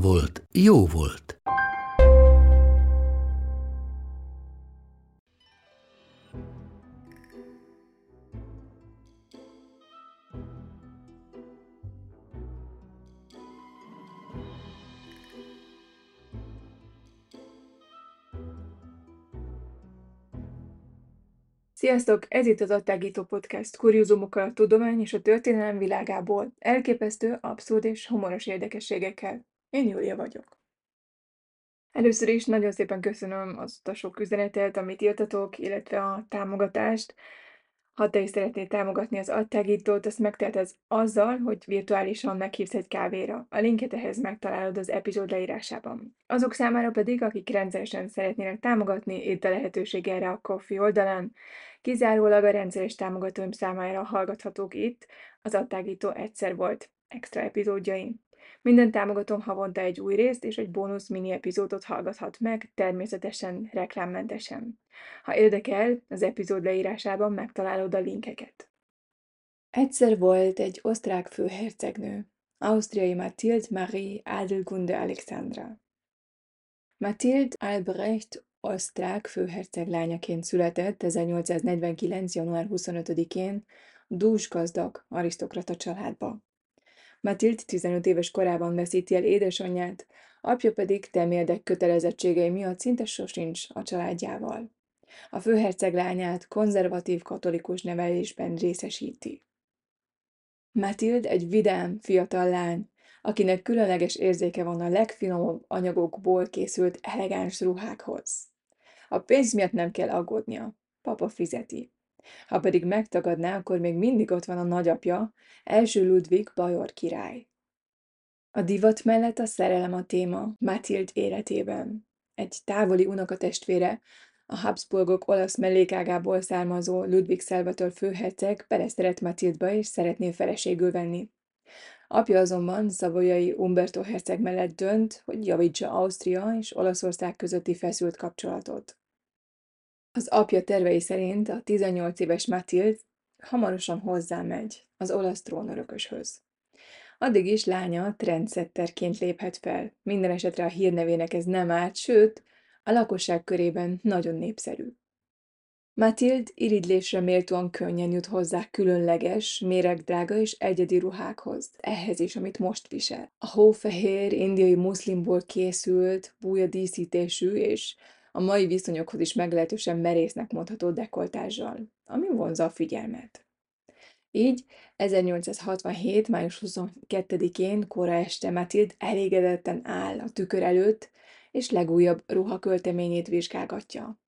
volt, jó volt. Sziasztok! Ez itt az Attágító Podcast, kuriózumokkal a tudomány és a történelem világából, elképesztő, abszurd és humoros érdekességekkel. Én Júlia vagyok. Először is nagyon szépen köszönöm azt a sok üzenetet, amit írtatok, illetve a támogatást. Ha te is szeretnéd támogatni az attágítót, azt megteheted azzal, hogy virtuálisan meghívsz egy kávéra. A linket ehhez megtalálod az epizód leírásában. Azok számára pedig, akik rendszeresen szeretnének támogatni, itt a lehetőség erre a Coffee oldalán. Kizárólag a rendszeres támogatóim számára hallgathatók itt, az attágító egyszer volt extra epizódjaim. Minden támogatom havonta egy új részt és egy bónusz mini epizódot hallgathat meg, természetesen reklámmentesen. Ha érdekel, az epizód leírásában megtalálod a linkeket. Egyszer volt egy osztrák főhercegnő, ausztriai Mathilde Marie Adelgunde Alexandra. Mathilde Albrecht osztrák főherceg lányaként született 1849. január 25-én dús gazdag arisztokrata családba. Mathilde 15 éves korában veszíti el édesanyját, apja pedig temérdek kötelezettségei miatt szinte sosincs a családjával. A főherceg lányát konzervatív katolikus nevelésben részesíti. Mathilde egy vidám, fiatal lány, akinek különleges érzéke van a legfinomabb anyagokból készült elegáns ruhákhoz. A pénz miatt nem kell aggódnia, papa fizeti. Ha pedig megtagadná, akkor még mindig ott van a nagyapja, első Ludwig bajor király. A divat mellett a szerelem a téma Mathilde életében. Egy távoli unokatestvére, a Habsburgok olasz mellékágából származó Ludwig Salvator főherceg beleszeret Matildba és szeretné feleségül venni. Apja azonban szavolyai Umberto herceg mellett dönt, hogy javítsa Ausztria és Olaszország közötti feszült kapcsolatot. Az apja tervei szerint a 18 éves Mathilde hamarosan hozzámegy az olasz trónörököshöz. Addig is lánya trendsetterként léphet fel. Minden esetre a hírnevének ez nem árt, sőt, a lakosság körében nagyon népszerű. Mathilde irigylésre méltóan könnyen jut hozzá különleges, méregdrága és egyedi ruhákhoz, ehhez is, amit most visel. A hófehér, indiai muszlimból készült, búja díszítésű és a mai viszonyokhoz is meglehetősen merésznek mondható dekoltással, ami vonza a figyelmet. Így 1867. május 22-én kora este Mathilde elégedetten áll a tükör előtt, és legújabb ruhakölteményét vizsgálgatja.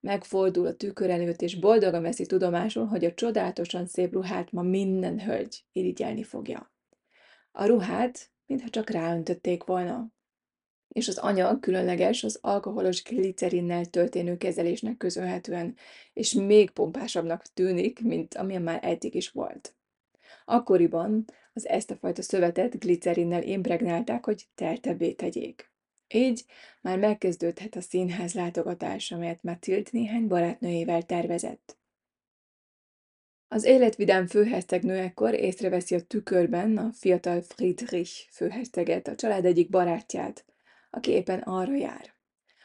Megfordul a tükör előtt, és boldogan veszi tudomásul, hogy a csodálatosan szép ruhát ma minden hölgy irigyelni fogja. A ruhát, mintha csak ráöntötték volna és az anyag különleges az alkoholos glicerinnel történő kezelésnek köszönhetően, és még pompásabbnak tűnik, mint amilyen már eddig is volt. Akkoriban az ezt a fajta szövetet glicerinnel impregnálták, hogy teltebbé tegyék. Így már megkezdődhet a színház látogatás, amelyet Mathilde néhány barátnőjével tervezett. Az életvidám főhercegnő ekkor észreveszi a tükörben a fiatal Friedrich főherceget, a család egyik barátját, aki éppen arra jár.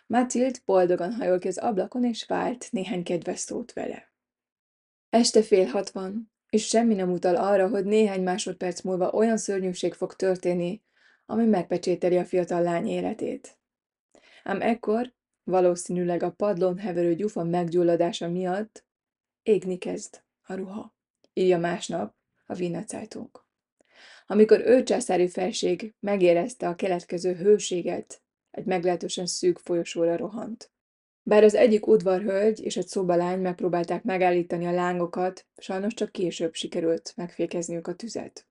Mathilde boldogan hajol ki az ablakon, és vált néhány kedves szót vele. Este fél hat van, és semmi nem utal arra, hogy néhány másodperc múlva olyan szörnyűség fog történni, ami megpecsételi a fiatal lány életét. Ám ekkor, valószínűleg a padlón heverő gyufa meggyulladása miatt égni kezd a ruha, írja másnap a Wiener Zeitung. Amikor ő császári felség megérezte a keletkező hőséget, egy meglehetősen szűk folyosóra rohant. Bár az egyik udvarhölgy és egy szobalány megpróbálták megállítani a lángokat, sajnos csak később sikerült megfékezniük a tüzet.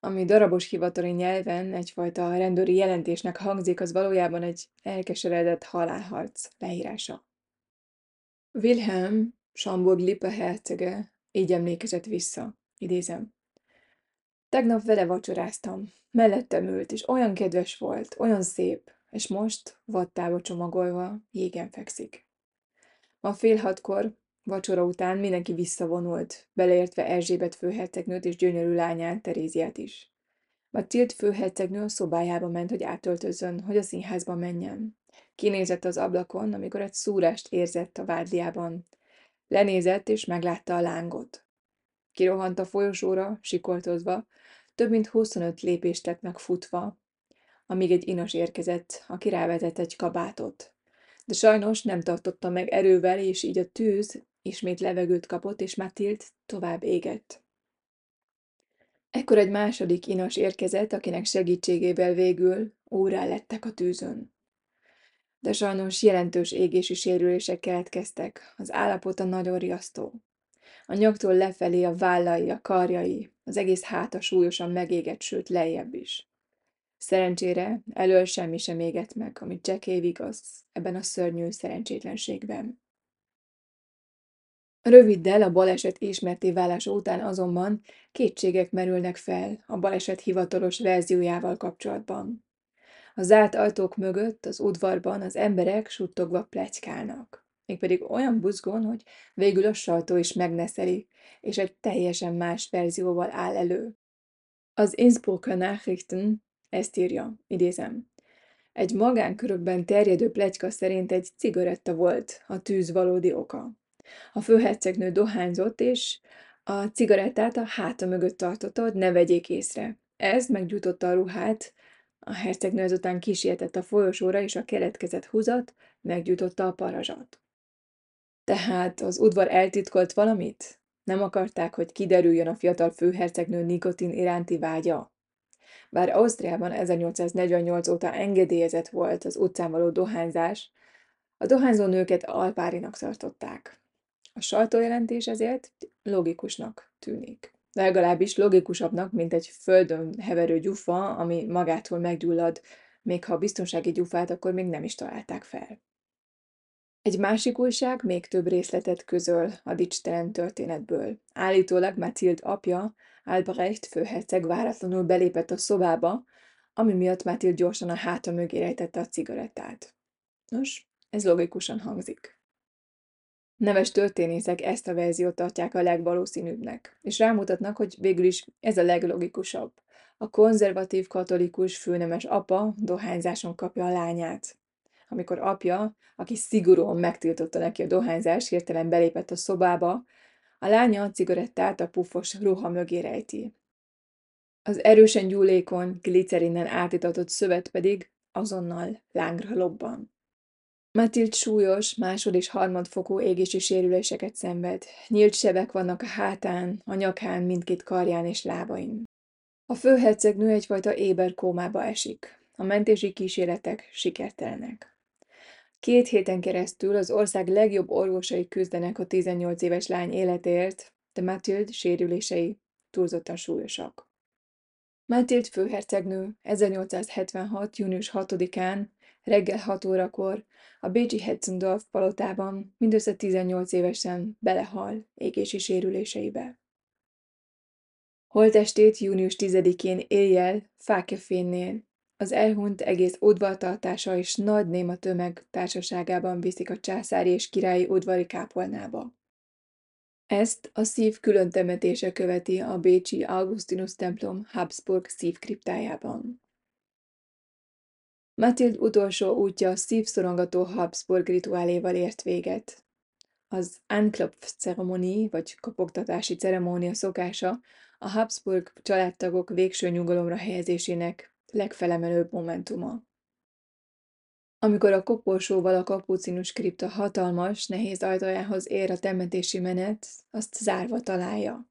Ami darabos hivatali nyelven egyfajta rendőri jelentésnek hangzik, az valójában egy elkeseredett halálharc leírása. Wilhelm, Schamburg-Lippe hercege így emlékezett vissza, idézem. Tegnap vele vacsoráztam, mellettem ült, és olyan kedves volt, olyan szép, és most, vattába csomagolva, jégen fekszik. Ma fél hatkor, vacsora után mindenki visszavonult, beleértve Erzsébet főhercegnőt és gyönyörű lányát, Teréziát is. Matild főhercegnő a szobájába ment, hogy átöltözön, hogy a színházba menjen. Kinézett az ablakon, amikor egy szúrást érzett a vádliában. Lenézett, és meglátta a lángot. Kirohant a folyosóra, sikoltozva, több mint 25 lépést tett meg futva, amíg egy inos érkezett, aki rávetett egy kabátot. De sajnos nem tartotta meg erővel, és így a tűz ismét levegőt kapott, és Matild tovább égett. Ekkor egy második inos érkezett, akinek segítségével végül órá lettek a tűzön. De sajnos jelentős égési sérülések keletkeztek, az állapota nagyon riasztó. A nyaktól lefelé a vállai, a karjai, az egész háta súlyosan megégett, sőt lejjebb is. Szerencsére elől semmi sem égett meg, amit csekély igaz ebben a szörnyű szerencsétlenségben. Röviddel a baleset ismerté válása után azonban kétségek merülnek fel a baleset hivatalos verziójával kapcsolatban. A zárt ajtók mögött, az udvarban az emberek suttogva plegykálnak. Mégpedig olyan buzgón, hogy végül a sajtó is megneszeli, és egy teljesen más verzióval áll elő. Az Innsbrucker Nachrichten ezt írja, idézem. Egy magánkörökben terjedő plegyka szerint egy cigaretta volt a tűz valódi oka. A főhercegnő dohányzott, és a cigarettát a háta mögött tartotta, hogy ne vegyék észre. Ez meggyújtotta a ruhát, a hercegnő ezután kísértett a folyosóra, és a keletkezett húzat meggyújtotta a parazsat. Tehát az udvar eltitkolt valamit? Nem akarták, hogy kiderüljön a fiatal főhercegnő nikotin iránti vágya? Bár Ausztriában 1848 óta engedélyezett volt az utcán való dohányzás, a dohányzó nőket alpárinak tartották. A sajtójelentés ezért logikusnak tűnik. Legalábbis logikusabbnak, mint egy földön heverő gyufa, ami magától meggyullad, még ha a biztonsági gyufát akkor még nem is találták fel. Egy másik újság még több részletet közöl a dicstelen történetből. Állítólag Mathilde apja, Albrecht főherceg váratlanul belépett a szobába, ami miatt Mathilde gyorsan a háta mögé rejtette a cigarettát. Nos, ez logikusan hangzik. Neves történészek ezt a verziót tartják a legvalószínűbbnek, és rámutatnak, hogy végül is ez a leglogikusabb. A konzervatív katolikus főnemes apa dohányzáson kapja a lányát. Amikor apja, aki szigorúan megtiltotta neki a dohányzás, hirtelen belépett a szobába, a lánya a cigarettát a pufos ruha mögé rejti. Az erősen gyúlékony, glicerinnen átitatott szövet pedig azonnal lángra lobban. Matild súlyos, másod- és harmadfokú égési sérüléseket szenved. Nyílt sebek vannak a hátán, a nyakán, mindkét karján és lábain. A főhercegnő egyfajta éber kómába esik. A mentési kísérletek sikertelenek. Két héten keresztül az ország legjobb orvosai küzdenek a 18 éves lány életért, de Mathilde sérülései túlzottan súlyosak. Mathilde főhercegnő 1876. június 6-án reggel 6 órakor a Bécsi Hetzendorf palotában mindössze 18 évesen belehal égési sérüléseibe. Holtestét június 10-én éjjel Fákjafénnél az elhunyt egész udvartartása és nagy néma tömeg társaságában viszik a császári és királyi udvari kápolnába. Ezt a szív külön temetése követi a bécsi Augustinus templom Habsburg szívkriptájában. Matild utolsó útja szívszorongató Habsburg rituáléval ért véget. Az Anklopf ceremoni, vagy kopogtatási ceremónia szokása a Habsburg családtagok végső nyugalomra helyezésének legfelemelőbb momentuma. Amikor a koporsóval a kapucinus kripta hatalmas, nehéz ajtajához ér a temetési menet, azt zárva találja.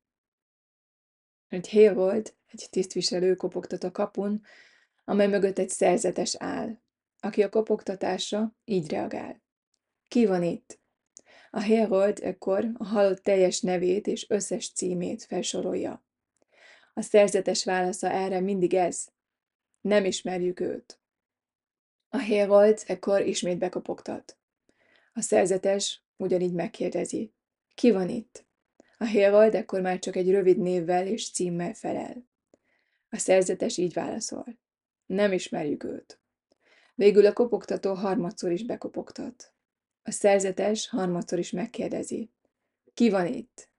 Egy hérold, egy tisztviselő kopogtat a kapun, amely mögött egy szerzetes áll, aki a kopogtatásra így reagál. Ki van itt? A herold ekkor a halott teljes nevét és összes címét felsorolja. A szerzetes válasza erre mindig ez. Nem ismerjük őt. A Hérold ekkor ismét bekopogtat. A szerzetes ugyanígy megkérdezi. Ki van itt? A Hérold ekkor már csak egy rövid névvel és címmel felel. A szerzetes így válaszol. Nem ismerjük őt. Végül a kopogtató harmadszor is bekopogtat. A szerzetes harmadszor is megkérdezi. Ki van itt?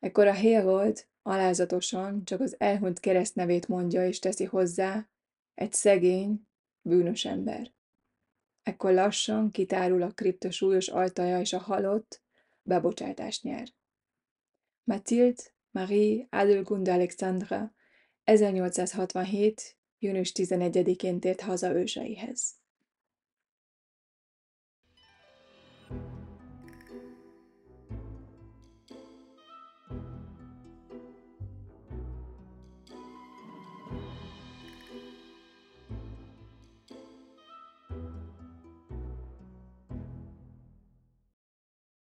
Ekkor a Hérold alázatosan csak az elhunyt keresztnevét mondja és teszi hozzá, egy szegény, bűnös ember. Ekkor lassan kitárul a kripta súlyos altaja, és a halott bebocsátást nyer. Mathilde Marie Adelgunde Alexandra 1867. június 11-én tért haza őseihez.